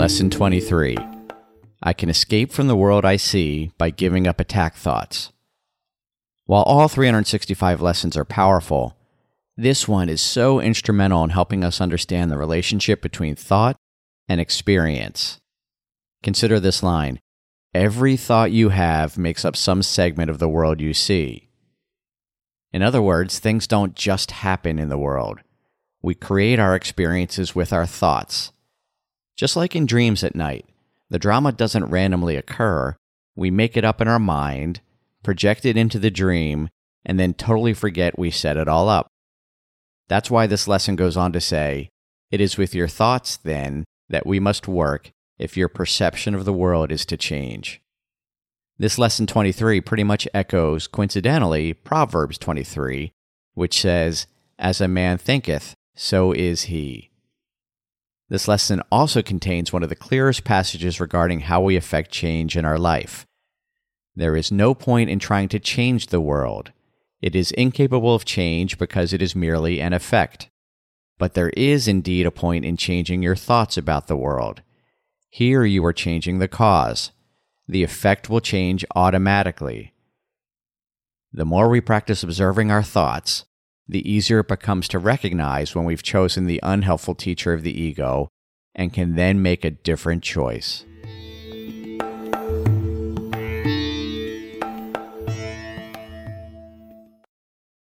Lesson 23 I can escape from the world I see by giving up attack thoughts. While all 365 lessons are powerful, this one is so instrumental in helping us understand the relationship between thought and experience. Consider this line Every thought you have makes up some segment of the world you see. In other words, things don't just happen in the world. We create our experiences with our thoughts. Just like in dreams at night, the drama doesn't randomly occur. We make it up in our mind, project it into the dream, and then totally forget we set it all up. That's why this lesson goes on to say, It is with your thoughts, then, that we must work if your perception of the world is to change. This lesson 23 pretty much echoes, coincidentally, Proverbs 23, which says, As a man thinketh, so is he. This lesson also contains one of the clearest passages regarding how we affect change in our life. There is no point in trying to change the world. It is incapable of change because it is merely an effect. But there is indeed a point in changing your thoughts about the world. Here you are changing the cause. The effect will change automatically. The more we practice observing our thoughts, the easier it becomes to recognize when we've chosen the unhelpful teacher of the ego and can then make a different choice.